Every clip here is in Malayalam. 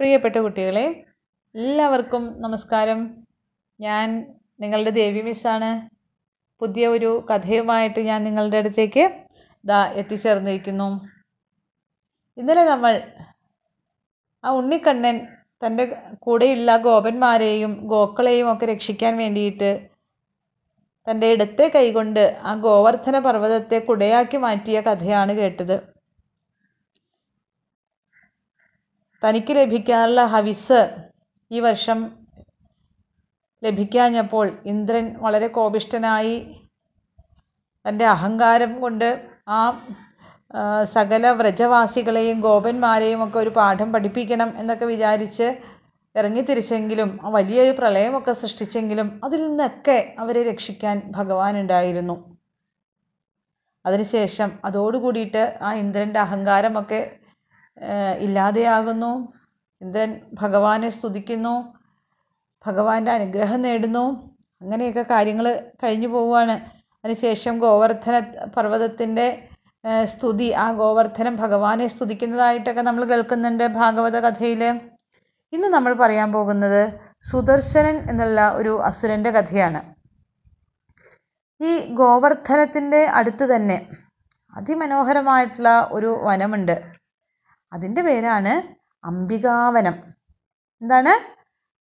പ്രിയപ്പെട്ട കുട്ടികളെ എല്ലാവർക്കും നമസ്കാരം. ഞാൻ നിങ്ങളുടെ ദേവി മിസ്സാണ്. പുതിയ ഒരു കഥയുമായിട്ട് ഞാൻ നിങ്ങളുടെ അടുത്തേക്ക് ദാ എത്തിച്ചേർന്നിരിക്കുന്നു. ഇന്നലെ നമ്മൾ ആ ഉണ്ണിക്കണ്ണൻ തന്റെ കൂടെയുള്ള ഗോപന്മാരെയും ഗോക്കളെയും ഒക്കെ രക്ഷിക്കാൻ വേണ്ടിയിട്ട് തന്റെ ഇടത്തെ കൈകൊണ്ട് ആ ഗോവർദ്ധന പർവതത്തെ കുടയാക്കി മാറ്റിയ കഥയാണ് കേട്ടത്. തനിക്ക് ലഭിക്കാനുള്ള ഹവിസ് ഈ വർഷം ലഭിക്കാഞ്ഞപ്പോൾ ഇന്ദ്രൻ വളരെ കോപിഷ്ഠനായി തന്റെ അഹങ്കാരം കൊണ്ട് ആ സകല വ്രജവാസികളെയും ഗോപന്മാരെയും ഒക്കെ ഒരു പാഠം പഠിപ്പിക്കണം എന്നൊക്കെ വിചാരിച്ച് ഇറങ്ങിത്തിരിച്ചെങ്കിലും വലിയൊരു പ്രളയമൊക്കെ സൃഷ്ടിച്ചെങ്കിലും അതിൽ നിന്നൊക്കെ അവരെ രക്ഷിക്കാൻ ഭഗവാൻ ഉണ്ടായിരുന്നു. അതിനുശേഷം അതോടുകൂടിയിട്ട് ആ ഇന്ദ്രന്റെ അഹങ്കാരമൊക്കെ ഇല്ലാതെയാകുന്നു. ഇന്ദ്രൻ ഭഗവാനെ സ്തുതിക്കുന്നു. ഭഗവാന്റെ അനുഗ്രഹം നേടുന്നു. അങ്ങനെയൊക്കെ കാര്യങ്ങൾ കഴിഞ്ഞു പോവുകയാണ്. അതിനുശേഷം ഗോവർദ്ധന പർവതത്തിന്റെ സ്തുതി. ആ ഗോവർദ്ധനം ഭഗവാനെ സ്തുതിക്കുന്നതായിട്ടൊക്കെ നമ്മൾ കേൾക്കുന്നുണ്ട് ഭാഗവത കഥയിൽ ഇന്ന് നമ്മൾ പറയാൻ പോകുന്നത് സുദർശനൻ എന്നുള്ള ഒരു അസുരന്റെ കഥയാണ്. ഈ ഗോവർദ്ധനത്തിന്റെ അടുത്ത് തന്നെ അതിമനോഹരമായിട്ടുള്ള ഒരു വനമുണ്ട്. അതിന്റെ പേരാണ് അംബികാവനം. എന്താണ്?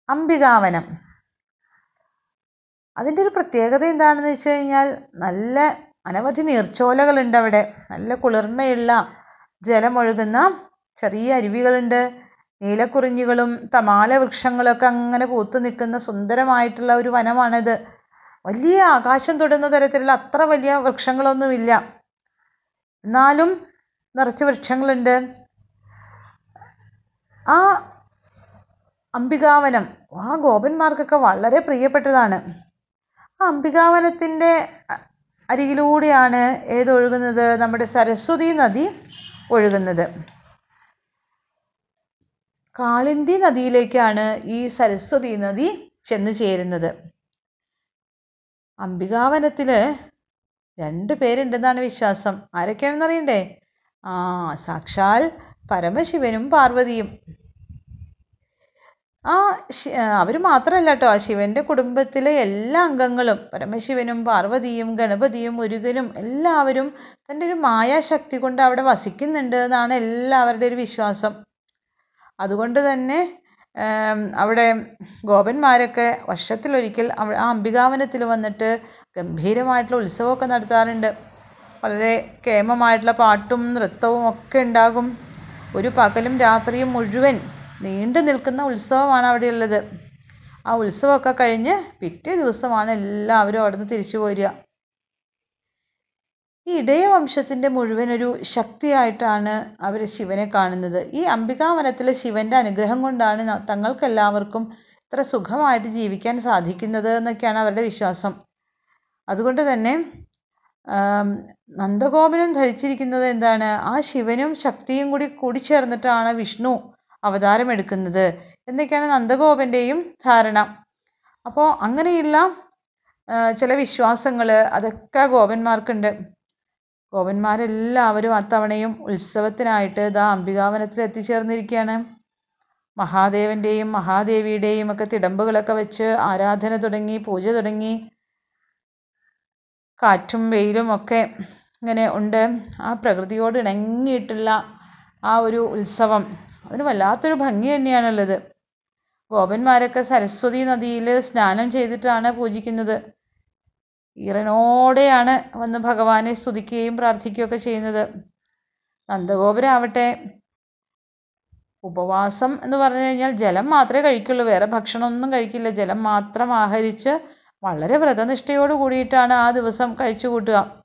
അംബികാവനം. അതിന്റെ ഒരു പ്രത്യേകത എന്താണെന്ന് വെച്ച് കഴിഞ്ഞാൽ നല്ല അനവധി നീർച്ചോലകളുണ്ട് അവിടെ. നല്ല കുളിർമയുള്ള ജലമൊഴുകുന്ന ചെറിയ അരുവികളുണ്ട്. നീലക്കുറിഞ്ഞികളും തമാല വൃക്ഷങ്ങളൊക്കെ അങ്ങനെ പൂത്തു നിൽക്കുന്ന സുന്ദരമായിട്ടുള്ള ഒരു വനമാണിത്. വലിയ ആകാശം തൊടുന്ന തരത്തിലുള്ള അത്ര വലിയ വൃക്ഷങ്ങളൊന്നുമില്ല. എന്നാലും നിറച്ച് വൃക്ഷങ്ങളുണ്ട്. ആ അംബികാവനം. ആ ഗോപന്മാർക്കൊക്കെ വളരെ പ്രിയപ്പെട്ടതാണ്. ആ അംബികാവനത്തിന്റെ അരികിലൂടെയാണ് ഏതൊഴുകുന്നത്? നമ്മുടെ സരസ്വതി നദി ഒഴുകുന്നത്. കാളിന്തി നദിയിലേക്കാണ് ഈ സരസ്വതി നദി ചെന്ന് ചേരുന്നത്. അംബികാവനത്തിൽ രണ്ട് പേരുണ്ടെന്നാണ് വിശ്വാസം. ആരൊക്കെയാണെന്ന് അറിയണ്ടേ ആ സാക്ഷാൽ പരമശിവനും പാർവതിയും. ആ അവർ മാത്രമല്ല കേട്ടോ ആ ശിവന്റെ കുടുംബത്തിലെ എല്ലാ അംഗങ്ങളും പരമശിവനും പാർവതിയും ഗണപതിയും മുരുകനും എല്ലാവരും തന്റെ ഒരു മായാശക്തി കൊണ്ട് അവിടെ വസിക്കുന്നുണ്ട് എന്നാണ് എല്ലാവരുടെ ഒരു വിശ്വാസം. അതുകൊണ്ട് തന്നെ അവിടെ ഗോപന്മാരൊക്കെ വർഷത്തിലൊരിക്കൽ ആ അംബികാവനത്തിൽ വന്നിട്ട് ഗംഭീരമായിട്ടുള്ള ഉത്സവമൊക്കെ നടത്താറുണ്ട്. വളരെ കേമമായിട്ടുള്ള പാട്ടും നൃത്തവും ഒക്കെ ഉണ്ടാകും. ഒരു പകലും രാത്രിയും മുഴുവൻ നീണ്ടു നിൽക്കുന്ന ഉത്സവമാണ് അവിടെയുള്ളത്. ആ ഉത്സവമൊക്കെ കഴിഞ്ഞ് പിറ്റേ ദിവസമാണ് എല്ലാവരും അവിടെ നിന്ന് തിരിച്ചു പോരുക. ഈ ഇടയ വംശത്തിന്റെ മുഴുവൻ ഒരു ശക്തിയായിട്ടാണ് അവർ ശിവനെ കാണുന്നത്. ഈ അംബികാവനത്തിലെ ശിവന്റെ അനുഗ്രഹം കൊണ്ടാണ് തങ്ങൾക്കെല്ലാവർക്കും ഇത്ര സുഖമായിട്ട് ജീവിക്കാൻ സാധിക്കുന്നത് എന്നൊക്കെയാണ് അവരുടെ വിശ്വാസം. അതുകൊണ്ട് തന്നെ നന്ദഗോപനും ധരിച്ചിരിക്കുന്നത് എന്താണ്? ആ ശിവനും ശക്തിയും കൂടി കൂടിച്ചേർന്നിട്ടാണ് വിഷ്ണു അവതാരമെടുക്കുന്നത്. എന്നൊക്കെയാണ് നന്ദഗോപന്റെയും ധാരണ. അപ്പോൾ അങ്ങനെയുള്ള ചില വിശ്വാസങ്ങൾ അതൊക്കെ ഗോപന്മാർക്കുണ്ട്. ഗോപന്മാരെല്ലാവരും അത്തവണയും ഉത്സവത്തിനായിട്ട് ഇതാ അംബികാവനത്തിൽ എത്തിച്ചേർന്നിരിക്കുകയാണ്. മഹാദേവന്റെയും മഹാദേവിയുടെയും ഒക്കെ തിടമ്പുകളൊക്കെ വെച്ച് ആരാധന തുടങ്ങി പൂജ തുടങ്ങി. കാറ്റും വെയിലും ഒക്കെ ഇങ്ങനെ ഉണ്ട്. ആ പ്രകൃതിയോട് ഇണങ്ങിയിട്ടുള്ള ആ ഒരു ഉത്സവം അതിന് വല്ലാത്തൊരു ഭംഗി തന്നെയാണുള്ളത്. ഗോപന്മാരൊക്കെ സരസ്വതി നദിയിൽ സ്നാനം ചെയ്തിട്ടാണ് പൂജിക്കുന്നത്. ഈറനോടെയാണ് വന്ന് ഭഗവാനെ സ്തുതിക്കുകയും പ്രാർത്ഥിക്കുകയൊക്കെ ചെയ്യുന്നത്. നന്ദഗോപുരാവട്ടെ. ഉപവാസം എന്ന് പറഞ്ഞു കഴിഞ്ഞാൽ ജലം മാത്രമേ കഴിക്കുള്ളൂ. വേറെ ഭക്ഷണമൊന്നും കഴിക്കില്ല. ജലം മാത്രം ആഹരിച്ച് വളരെ വ്രതനിഷ്ഠയോട് കൂടിയിട്ടാണ് ആ ദിവസം കഴിച്ചു കൂട്ടുക.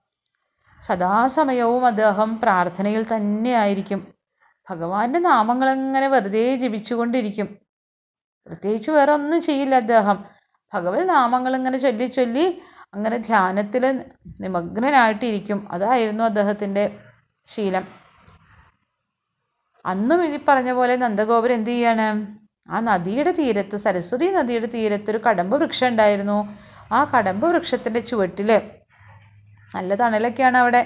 സദാസമയവും അദ്ദേഹം പ്രാർത്ഥനയിൽ തന്നെ ആയിരിക്കും. ഭഗവാന്റെ നാമങ്ങളിങ്ങനെ വെറുതെ ജപിച്ചുകൊണ്ടിരിക്കും. പ്രത്യേകിച്ച് വേറെ ഒന്നും ചെയ്യില്ല അദ്ദേഹം. ഭഗവത് നാമങ്ങൾ ഇങ്ങനെ ചൊല്ലി ചൊല്ലി അങ്ങനെ ധ്യാനത്തിൽ നിമഗ്നനായിട്ടിരിക്കും. അതായിരുന്നു അദ്ദേഹത്തിന്റെ ശീലം. അന്നും ഈ പറഞ്ഞ പോലെ നന്ദഗോപുരം എന്ത് ചെയ്യാണ്? ആ നദിയുടെ തീരത്ത് സരസ്വതി നദിയുടെ തീരത്ത് ഒരു കടമ്പ് വൃക്ഷം ഉണ്ടായിരുന്നു. ആ കടമ്പ് വൃക്ഷത്തിന്റെ ചുവട്ടിൽ നല്ല തണലൊക്കെയാണ് അവിടെ.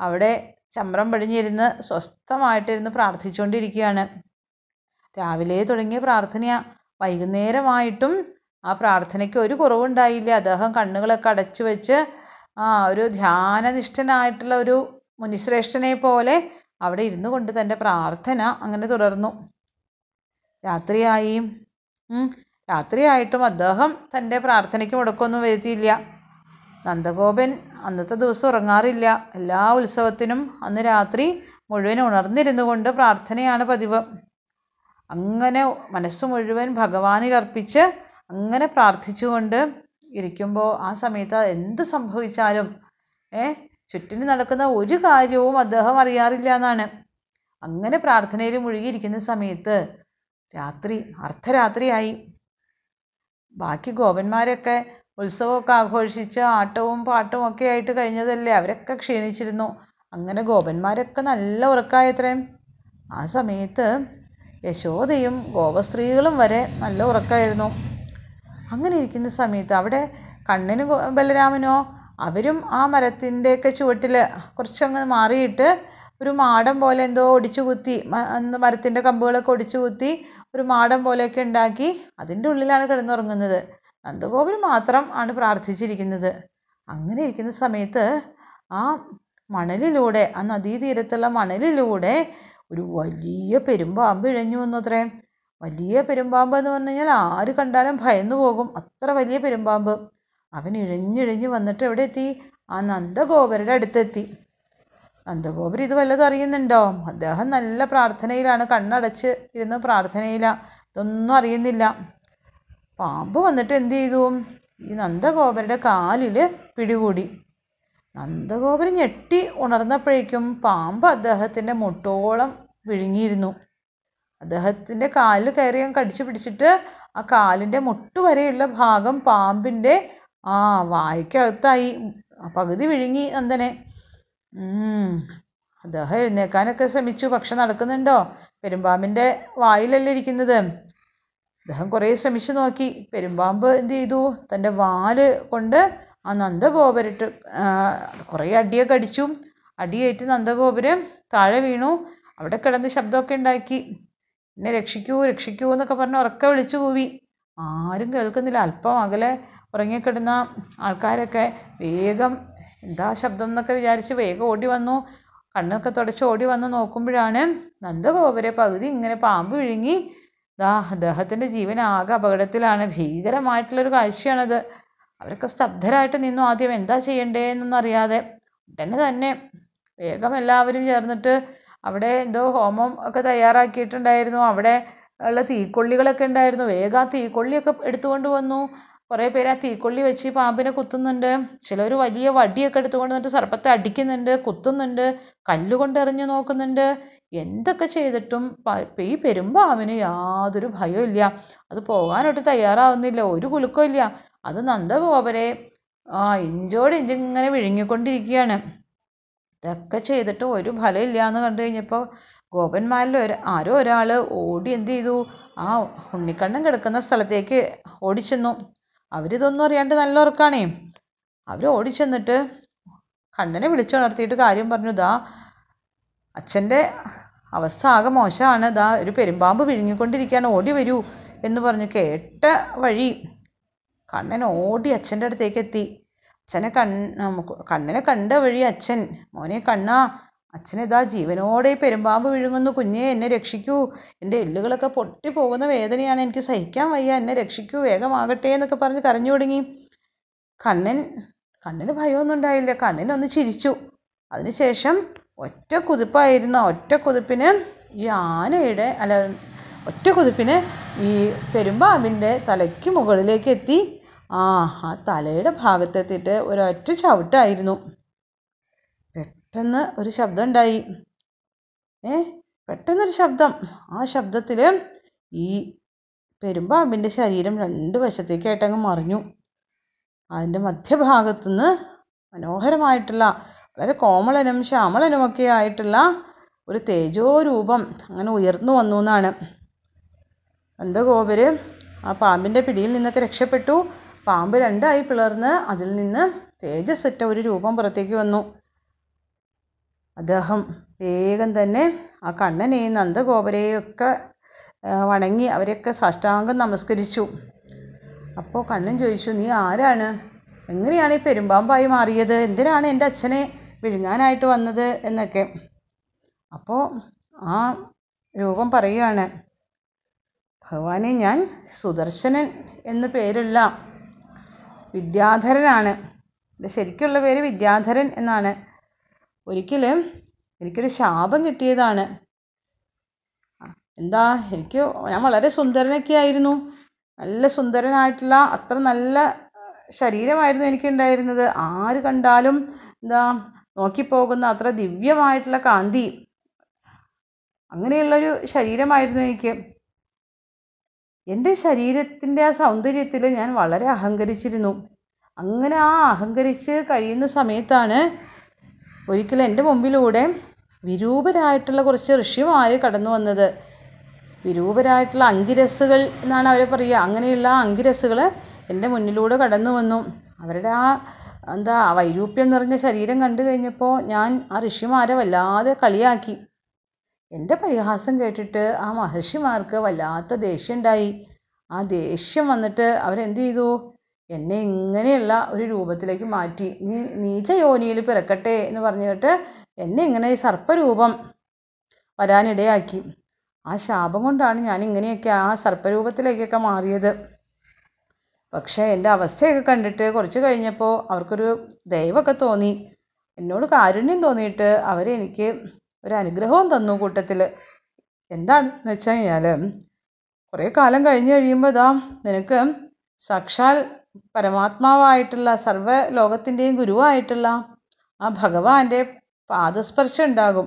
അവിടെ ചമ്രം പടിഞ്ഞിരുന്ന് സ്വസ്ഥമായിട്ടിരുന്ന് പ്രാർത്ഥിച്ചുകൊണ്ടിരിക്കുകയാണ്. രാവിലെ തുടങ്ങിയ പ്രാർത്ഥനയാണ് വൈകുന്നേരമായിട്ടും ആ പ്രാർത്ഥനയ്ക്ക് ഒരു കുറവുണ്ടായില്ല. അദ്ദേഹം കണ്ണുകളൊക്കെ അടച്ചു വെച്ച് ആ ഒരു ധ്യാനനിഷ്ഠനായിട്ടുള്ള ഒരു മുനിശ്രേഷ്ഠനെ പോലെ അവിടെ ഇരുന്നു കൊണ്ട് തന്റെ പ്രാർത്ഥന അങ്ങനെ തുടർന്നു. രാത്രിയായി. രാത്രിയായിട്ടും അദ്ദേഹം തന്റെ പ്രാർത്ഥനയ്ക്ക് മുടക്കമൊന്നും വരുത്തിയില്ല. നന്ദഗോപൻ അന്നത്തെ ദിവസം ഉറങ്ങാറില്ല. എല്ലാ ഉത്സവത്തിനും അന്ന് രാത്രി മുഴുവൻ ഉണർന്നിരുന്നു കൊണ്ട് പ്രാർത്ഥനയാണ് പതിവ്. അങ്ങനെ മനസ്സ് മുഴുവൻ ഭഗവാനിൽ അർപ്പിച്ച് അങ്ങനെ പ്രാർത്ഥിച്ചുകൊണ്ട് ഇരിക്കുമ്പോൾ ആ സമയത്ത് എന്ത് സംഭവിച്ചാലും ഏ ചുറ്റിന് നടക്കുന്ന ഒരു കാര്യവും അദ്ദേഹം അറിയാറില്ല എന്നാണ്. അങ്ങനെ പ്രാർത്ഥനയിൽ മുഴുകിയിരിക്കുന്ന സമയത്ത് രാത്രി അർദ്ധരാത്രിയായി. ബാക്കി ഗോപന്മാരൊക്കെ ഉത്സവമൊക്കെ ആഘോഷിച്ച് ആട്ടവും പാട്ടും ഒക്കെ ആയിട്ട് കഴിഞ്ഞതല്ലേ? അവരൊക്കെ ക്ഷീണിച്ചിരുന്നു. അങ്ങനെ ഗോപന്മാരൊക്കെ നല്ല ഉറക്കമായത്രേ ആ സമയത്ത് യശോദയും ഗോപസ്ത്രീകളും വരെ നല്ല ഉറക്കമായിരുന്നു അങ്ങനെ ഇരിക്കുന്ന സമയത്ത് അവിടെ കണ്ണനും ബലരാമനോ അവരും ആ മരത്തിന്റെയൊക്കെ ചുവട്ടിൽ കുറച്ചങ്ങ് മാറിയിട്ട് ഒരു മാടം പോലെ എന്തോ ഒടിച്ചു കുത്തി മരത്തിന്റെ കമ്പുകളൊക്കെ ഒടിച്ചു കുത്തി ഒരു മാടം പോലെയൊക്കെ ഉണ്ടാക്കി അതിന്റെ ഉള്ളിലാണ് കിടന്നുറങ്ങുന്നത്. നന്ദഗോപൻ മാത്രം ആണ് പ്രാർത്ഥിച്ചിരിക്കുന്നത്. അങ്ങനെ ഇരിക്കുന്ന സമയത്ത് ആ മണലിലൂടെ ആ നദീതീരത്തുള്ള മണലിലൂടെ ഒരു വലിയ പെരുമ്പാമ്പ് ഇഴഞ്ഞു വന്നത്രേ. വലിയ പെരുമ്പാമ്പ് എന്ന് പറഞ്ഞു കഴിഞ്ഞാൽ ആര് കണ്ടാലും ഭയന്നു പോകും. അത്ര വലിയ പെരുമ്പാമ്പ്. അവൻ ഇഴഞ്ഞിഴഞ്ഞ് വന്നിട്ട് എവിടെ എത്തി ആ നന്ദഗോപരുടെ അടുത്തെത്തി. നന്ദഗോപർ ഇത് വല്ലതും അറിയുന്നുണ്ടോ? അദ്ദേഹം നല്ല പ്രാർത്ഥനയിലാണ് കണ്ണടച്ച് ഇരുന്ന് പ്രാർത്ഥനയിലാണ് ഇതൊന്നും അറിയുന്നില്ല. പാമ്പ് വന്നിട്ട് എന്ത് ചെയ്തു? ഈ നന്ദഗോപരുടെ കാലിൽ പിടികൂടി. നന്ദഗോപർ ഞെട്ടി ഉണർന്നപ്പോഴേക്കും പാമ്പ് അദ്ദേഹത്തിന്റെ മുട്ടോളം വിഴുങ്ങിയിരുന്നു. അദ്ദേഹത്തിന്റെ കാലിൽ കയറി കടിച്ചു പിടിച്ചിട്ട് ആ കാലിന്റെ മുട്ട് വരെയുള്ള ഭാഗം പാമ്പിന്റെ ആ വായ്ക്കകത്തായി. പകുതി വിഴുങ്ങി നന്ദനെ. അദ്ദേഹം എഴുന്നേക്കാനൊക്കെ ശ്രമിച്ചു. പക്ഷെ നടക്കുന്നുണ്ടോ? പെരുമ്പാമ്പിന്റെ വായിലല്ലേ ഇരിക്കുന്നത്. അദ്ദേഹം കുറേ ശ്രമിച്ചു നോക്കി. പെരുമ്പാമ്പ് എന്ത് ചെയ്തു? തന്റെ വാൽ കൊണ്ട് ആ നന്ദഗോപരിട്ട് കുറേ അടിയൊക്കെ അടിച്ചു. അടിയേറ്റ് നന്ദഗോപുരം താഴെ വീണു. അവിടെ കിടന്ന് ശബ്ദമൊക്കെ ഉണ്ടാക്കി. എന്നെ രക്ഷിക്കൂ രക്ഷിക്കൂ എന്നൊക്കെ പറഞ്ഞ് ഉറക്കെ വിളിച്ചു കൂവി. ആരും കേൾക്കുന്നില്ല. അല്പം അകലെ ഉറങ്ങിക്കിടന്ന ആൾക്കാരൊക്കെ വേഗം എന്താ ശബ്ദം എന്നൊക്കെ വിചാരിച്ച് വേഗം ഓടി വന്നു. കണ്ണൊക്കെ തുടച്ച് ഓടി വന്ന് നോക്കുമ്പോഴാണ് നന്ദഗോപുര പകുതി ഇങ്ങനെ പാമ്പ് വിഴുങ്ങി. ദാ അദ്ദേഹത്തിന്റെ ജീവൻ ആകെ അപകടത്തിലാണ്. ഭീകരമായിട്ടുള്ളൊരു കാഴ്ചയാണത്. അവരൊക്കെ സ്തബ്ധരായിട്ട് നിന്നു. ആദ്യം എന്താ ചെയ്യണ്ടേന്നൊന്നും അറിയാതെ. ഉടനെ തന്നെ വേഗം എല്ലാവരും ചേർന്നിട്ട് അവിടെ എന്തോ ഹോമം ഒക്കെ തയ്യാറാക്കിയിട്ടുണ്ടായിരുന്നു. അവിടെ ഉള്ള തീക്കൊള്ളികളൊക്കെ ഉണ്ടായിരുന്നു. വേഗം ആ തീക്കൊള്ളിയൊക്കെ എടുത്തുകൊണ്ട് വന്നു. കുറേ പേര് ആ തീക്കൊള്ളി വെച്ച് പാമ്പിനെ കുത്തുന്നുണ്ട്. ചിലർ വലിയ വടിയൊക്കെ എടുത്തുകൊണ്ട് വന്നിട്ട് സർപ്പത്തെ അടിക്കുന്നുണ്ട് കുത്തുന്നുണ്ട് കല്ലുകൊണ്ട് എറിഞ്ഞു നോക്കുന്നുണ്ട്. എന്തൊക്കെ ചെയ്തിട്ടും ഈ പെരുമ്പാമ്പിന് യാതൊരു ഭയവും ഇല്ല. അത് പോകാനൊട്ട് തയ്യാറാവുന്നില്ല ഒരു കുലുക്കവും ഇല്ല. അത് നന്ദഗോപരെ ആ ഇഞ്ചോട് ഇഞ്ചിങ്ങനെ വിഴുങ്ങിക്കൊണ്ടിരിക്കുകയാണ്. ഇതൊക്കെ ചെയ്തിട്ട് ഒരു ഫലമില്ല എന്ന് കണ്ടു കഴിഞ്ഞപ്പോൾ ഗോപന്മാരിൽ ഒരു ആരോ ഒരാൾ ഓടി എന്ത് ചെയ്തു? ആ ഉണ്ണിക്കണ്ണൻ കിടക്കുന്ന സ്ഥലത്തേക്ക് ഓടിച്ചെന്നു. അവരിതൊന്നും അറിയാണ്ട് നല്ല ഉറക്കാണേ. അവർ ഓടിച്ചെന്നിട്ട് കണ്ണനെ വിളിച്ചുണർത്തിയിട്ട് കാര്യം പറഞ്ഞു ദാ അച്ഛന്റെ അവസ്ഥ ആകെ മോശമാണ് ദാ ഒരു പെരുമ്പാമ്പ് വിഴുങ്ങിക്കൊണ്ടിരിക്കുകയാണ് ഓടി വരൂ. എന്ന് പറഞ്ഞു കേട്ട വഴി കണ്ണൻ ഓടി അച്ഛന്റെ അടുത്തേക്ക് എത്തി. അച്ഛനെ കൺ കണ്ണനെ കണ്ട വഴി അച്ഛൻ മോനെ കണ്ണാ അച്ഛനിതാ ജീവനോടെ പെരുമ്പാമ്പ് വിഴുങ്ങുന്നു. കുഞ്ഞേ എന്നെ രക്ഷിക്കൂ. എന്റെ എല്ലുകളൊക്കെ പൊട്ടി പോകുന്ന വേദനയാണ്. എനിക്ക് സഹിക്കാൻ വയ്യ. എന്നെ രക്ഷിക്കൂ. വേഗമാകട്ടെ എന്നൊക്കെ പറഞ്ഞ് കരഞ്ഞു തുടങ്ങി കണ്ണൻ കണ്ണിന് ഭയമൊന്നും ഉണ്ടായില്ല. കണ്ണനൊന്ന് ചിരിച്ചു. അതിനുശേഷം ഒറ്റ കുതിപ്പായിരുന്നു. ഒറ്റ കുതിപ്പിന് ഈ ആനയുടെ അല്ല ഒറ്റ കുതിപ്പിന് ഈ പെരുമ്പാമ്പിന്റെ തലയ്ക്ക് മുകളിലേക്ക് എത്തി. ആ ആ തലയുടെ ഭാഗത്തെത്തിയിട്ട് ഒരൊറ്റ ചവിട്ടായിരുന്നു. പെട്ടെന്ന് ഒരു ശബ്ദം ഉണ്ടായി ഏ പെട്ടെന്നൊരു ശബ്ദം. ആ ശബ്ദത്തിൽ ഈ പെരുമ്പാമ്പിന്റെ ശരീരം രണ്ട് വശത്തേക്കായിട്ടങ്ങ് മറിഞ്ഞു. അതിന്റെ മധ്യഭാഗത്തുനിന്ന് മനോഹരമായിട്ടുള്ള വളരെ കോമളനും ശ്യാമളനുമൊക്കെ ആയിട്ടുള്ള ഒരു തേജോരൂപം അങ്ങനെ ഉയർന്നു വന്നു എന്നാണ്. നന്ദഗോപര് ആ പാമ്പിന്റെ പിടിയിൽ നിന്നൊക്കെ രക്ഷപ്പെട്ടു. പാമ്പ് രണ്ടായി പിളർന്ന് അതിൽ നിന്ന് തേജസ്സറ്റ ഒരു രൂപം പുറത്തേക്ക് വന്നു. അദ്ദേഹം വേഗം തന്നെ ആ കണ്ണനെയും നന്ദഗോപരെയും ഒക്കെ വണങ്ങി അവരെയൊക്കെ സാഷ്ടാംഗം നമസ്കരിച്ചു. അപ്പോൾ കണ്ണൻ ചോദിച്ചു നീ ആരാണ്? എങ്ങനെയാണ് ഈ പെരുമ്പാമ്പായി മാറിയത്? എന്തിനാണ് എന്റെ അച്ഛനെ വിഴുങ്ങാനായിട്ട് വന്നത്? എന്നൊക്കെ. അപ്പോൾ ആ രൂപം പറയുകയാണ് ഭഗവാനെ ഞാൻ സുദർശനൻ എന്നു പേരുള്ള വിദ്യാധരനാണ്. എന്റെ ശരിക്കുള്ള പേര് വിദ്യാധരൻ എന്നാണ്. ഒരിക്കൽ എനിക്കൊരു ശാപം കിട്ടിയതാണ്. എന്താ എനിക്ക് ഞാൻ വളരെ സുന്ദരനൊക്കെ ആയിരുന്നു. നല്ല സുന്ദരനായിട്ടുള്ള അത്ര നല്ല ശരീരമായിരുന്നു എനിക്കുണ്ടായിരുന്നത്. ആര് കണ്ടാലും എന്താ നോക്കിപ്പോകുന്ന അത്ര ദിവ്യമായിട്ടുള്ള കാന്തി അങ്ങനെയുള്ളൊരു ശരീരമായിരുന്നു എനിക്ക്. എന്റെ ശരീരത്തിന്റെ ആ സൗന്ദര്യത്തിൽ ഞാൻ വളരെ അഹങ്കരിച്ചിരുന്നു. അങ്ങനെ ആ അഹങ്കരിച്ച് കഴിയുന്ന സമയത്താണ് ഒരിക്കലും എന്റെ മുമ്പിലൂടെ വിരൂപരായിട്ടുള്ള കുറച്ച് ഋഷിമാർ കടന്നു വന്നത്. വിരൂപരായിട്ടുള്ള അങ്കിരസുകൾ എന്നാണ് അവരെ പറയുക. അങ്ങനെയുള്ള അങ്കിരസുകൾ എന്റെ മുന്നിലൂടെ കടന്നു വന്നു. അവരുടെ ആ എന്താ വൈരൂപ്യം നിറഞ്ഞ ശരീരം കണ്ടു കഴിഞ്ഞപ്പോൾ ഞാൻ ആ ഋഷിമാരെ വല്ലാതെ കളിയാക്കി. എന്റെ പരിഹാസം കേട്ടിട്ട് ആ മഹർഷിമാർക്ക് വല്ലാത്ത ദേഷ്യം ഉണ്ടായി. ആ ദേഷ്യം വന്നിട്ട് അവരെന്ത് ചെയ്തു? എന്നെ ഇങ്ങനെയുള്ള ഒരു രൂപത്തിലേക്ക് മാറ്റി? നീ നീച്ച യോനിയിൽ പിറക്കട്ടെ എന്ന് പറഞ്ഞിട്ട് എന്നെ ഇങ്ങനെ സർപ്പരൂപം വരാനിടയാക്കി? ആ ശാപം കൊണ്ടാണ് ഞാൻ ഇങ്ങനെയൊക്കെ ആ സർപ്പരൂപത്തിലേക്കൊക്കെ മാറിയത്. പക്ഷേ എന്റെ അവസ്ഥയൊക്കെ കണ്ടിട്ട് കുറച്ച് കഴിഞ്ഞപ്പോൾ അവർക്കൊരു ദയവൊക്കെ തോന്നി. എന്നോട് കാരുണ്യം തോന്നിയിട്ട് അവരെനിക്ക് ഒരു അനുഗ്രഹവും തന്നു കൂട്ടത്തിൽ എന്താണെന്ന് വെച്ച് കഴിഞ്ഞാൽ കുറേ കാലം കഴിഞ്ഞ് കഴിയുമ്പോൾ ഇതാ നിനക്ക് സാക്ഷാൽ പരമാത്മാവായിട്ടുള്ള സർവ ലോകത്തിന്റെയും ഗുരുവായിട്ടുള്ള ആ ഭഗവാന്റെ പാദസ്പർശം ഉണ്ടാകും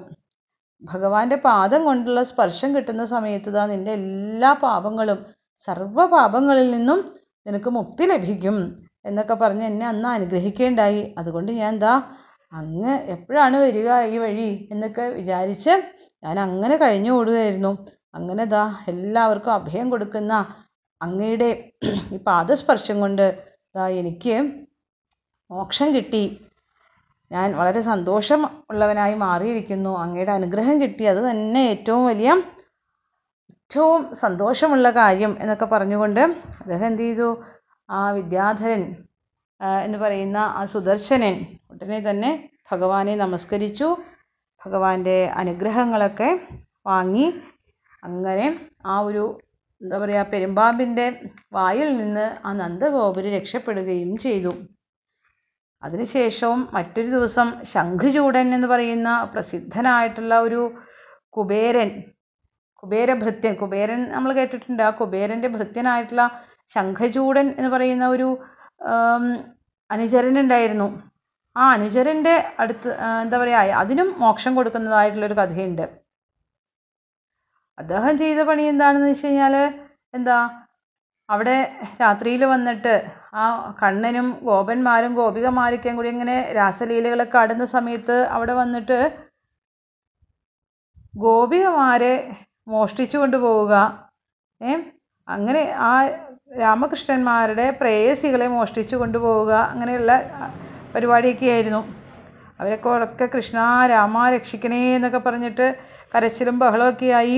ഭഗവാന്റെ പാദം കൊണ്ടുള്ള സ്പർശം കിട്ടുന്ന സമയത്ത് താ നിന്റെ എല്ലാ പാപങ്ങളും സർവ പാപങ്ങളിൽ നിന്നും നിനക്ക് മുക്തി ലഭിക്കും എന്നൊക്കെ പറഞ്ഞ് എന്നെ അന്ന് അനുഗ്രഹിക്കുകയുണ്ടായി അതുകൊണ്ട് ഞാൻ എന്താ അങ്ങ് എപ്പോഴാണ് വരിക ഈ വഴി എന്നൊക്കെ വിചാരിച്ച് ഞാൻ അങ്ങനെ കഴിഞ്ഞു കൂടുകയായിരുന്നു അങ്ങനെ ദാ എല്ലാവർക്കും അഭയം കൊടുക്കുന്ന അങ്ങയുടെ ഈ പാദസ്പർശം കൊണ്ട് ദാ എനിക്ക് മോക്ഷം കിട്ടി. ഞാൻ വളരെ സന്തോഷം ഉള്ളവനായി മാറിയിരിക്കുന്നു. അങ്ങയുടെ അനുഗ്രഹം കിട്ടി. അത് തന്നെ ഏറ്റവും വലിയ ഏറ്റവും സന്തോഷമുള്ള കാര്യം എന്നൊക്കെ പറഞ്ഞുകൊണ്ട് അദ്ദേഹം എന്ത് ചെയ്തു? ആ വിദ്യാധരൻ എന്ന് പറയുന്ന ആ സുദർശനൻ ഉടനെ തന്നെ ഭഗവാനെ നമസ്കരിച്ചു. ഭഗവാന്റെ അനുഗ്രഹങ്ങളൊക്കെ വാങ്ങി. അങ്ങനെ ആ ഒരു എന്താ പറയുക പെരുമ്പാമ്പിന്റെ വായിൽ നിന്ന് ആ നന്ദഗോപുര് രക്ഷപ്പെടുകയും ചെയ്തു. അതിനുശേഷവും മറ്റൊരു ദിവസം ശംഖുചൂടൻ എന്ന് പറയുന്ന പ്രസിദ്ധനായിട്ടുള്ള ഒരു കുബേരൻ കുബേരഭൃത്യൻ കുബേരൻ നമ്മൾ കേട്ടിട്ടുണ്ട്. ആ കുബേരന്റെ ഭൃത്യനായിട്ടുള്ള ശംഖചൂടൻ എന്ന് പറയുന്ന ഒരു അനുചരനുണ്ടായിരുന്നു ആ അനുചരന്റെ അടുത്ത് എന്താ പറയുക അതിനും മോക്ഷം കൊടുക്കുന്നതായിട്ടുള്ളൊരു കഥയുണ്ട്. അദ്ദേഹം ചെയ്ത പണി എന്താണെന്ന് വെച്ച് കഴിഞ്ഞാൽ എന്താ അവിടെ രാത്രിയിൽ വന്നിട്ട് ആ കണ്ണനും ഗോപന്മാരും ഗോപികമാരൊക്കെയും കൂടി ഇങ്ങനെ രാസലീലകളൊക്കെ ആടുന്ന സമയത്ത് അവിടെ വന്നിട്ട് ഗോപികമാരെ മോഷ്ടിച്ചു കൊണ്ടുപോവുക ഏ? അങ്ങനെ ആ രാമകൃഷ്ണന്മാരുടെ പ്രേയസികളെ മോഷ്ടിച്ചു കൊണ്ടുപോവുക അങ്ങനെയുള്ള പരിപാടിയൊക്കെ ആയിരുന്നു. അവരൊക്കെ ഉറക്കെ കൃഷ്ണ രാമ രക്ഷിക്കണേ എന്നൊക്കെ പറഞ്ഞിട്ട് കരച്ചിലും ബഹളമൊക്കെ ആയി.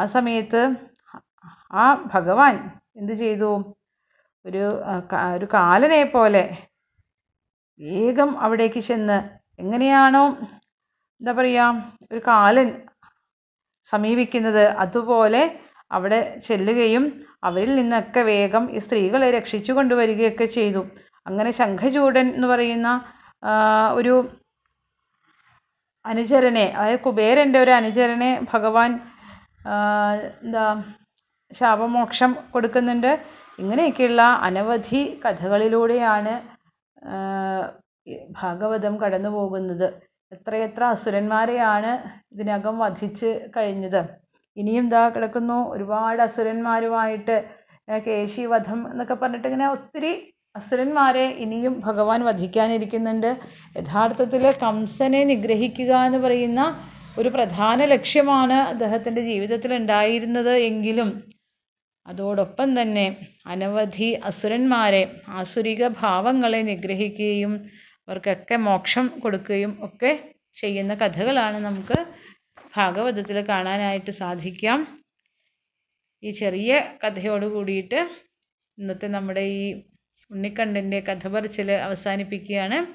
ആ സമയത്ത് ആ ഭഗവാൻ എന്ത് ചെയ്തു? ഒരു ഒരു കാലനെ പോലെ വേഗം അവിടേക്ക് ചെന്ന് എങ്ങനെയാണോ എന്താ പറയുക ഒരു കാലൻ സമീപിക്കുന്നത് അതുപോലെ അവിടെ ചെല്ലുകയും അവരിൽ നിന്നൊക്കെ വേഗം ഈ സ്ത്രീകളെ രക്ഷിച്ചു കൊണ്ടുവരികയൊക്കെ ചെയ്തു. അങ്ങനെ ശംഖചൂടൻ എന്ന് പറയുന്ന ഒരു അനുചരനെ അതായത് കുബേരന്റെ ഒരു അനുചരനെ ഭഗവാൻ എന്താ ശാപമോക്ഷം കൊടുക്കുന്നുണ്ട്. ഇങ്ങനെയൊക്കെയുള്ള അനവധി കഥകളിലൂടെയാണ് ഭാഗവതം കടന്നു പോകുന്നത് എത്രയെത്ര അസുരന്മാരെയാണ് ഇതിനകം വധിച്ച് കഴിഞ്ഞത്. ഇനിയും ദാ കിടക്കുന്നു ഒരുപാട് അസുരന്മാരുമായിട്ട് കേശി വധം എന്നൊക്കെ പറഞ്ഞിട്ട് ഇങ്ങനെ ഒത്തിരി അസുരന്മാരെ ഇനിയും ഭഗവാൻ വധിക്കാനിരിക്കുന്നുണ്ട്. യഥാർത്ഥത്തിൽ കംസനെ നിഗ്രഹിക്കുക എന്ന് പറയുന്ന ഒരു പ്രധാന ലക്ഷ്യമാണ് അദ്ദേഹത്തിന്റെ ജീവിതത്തിൽ ഉണ്ടായിരുന്നത് എങ്കിലും അതോടൊപ്പം തന്നെ അനവധി അസുരന്മാരെ ആസുരിക ഭാവങ്ങളെ നിഗ്രഹിക്കുകയും അവർക്കൊക്കെ മോക്ഷം കൊടുക്കുകയും ഒക്കെ ചെയ്യുന്ന കഥകളാണ് നമുക്ക് ഭാഗവതത്തിൽ കാണാനായിട്ട് സാധിക്കാം. ഈ ചെറിയ കഥയോട് കൂടിയിട്ട് ഇന്നത്തെ നമ്മുടെ ഈ ഉണ്ണിക്കണ്ണന്റെ കഥ പറച്ചിൽ അവസാനിപ്പിക്കുകയാണ്.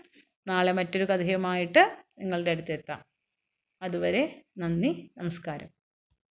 നാളെ മറ്റൊരു കഥയുമായിട്ട് നിങ്ങളുടെ അടുത്തെത്താം അതുവരെ നന്ദി നമസ്കാരം.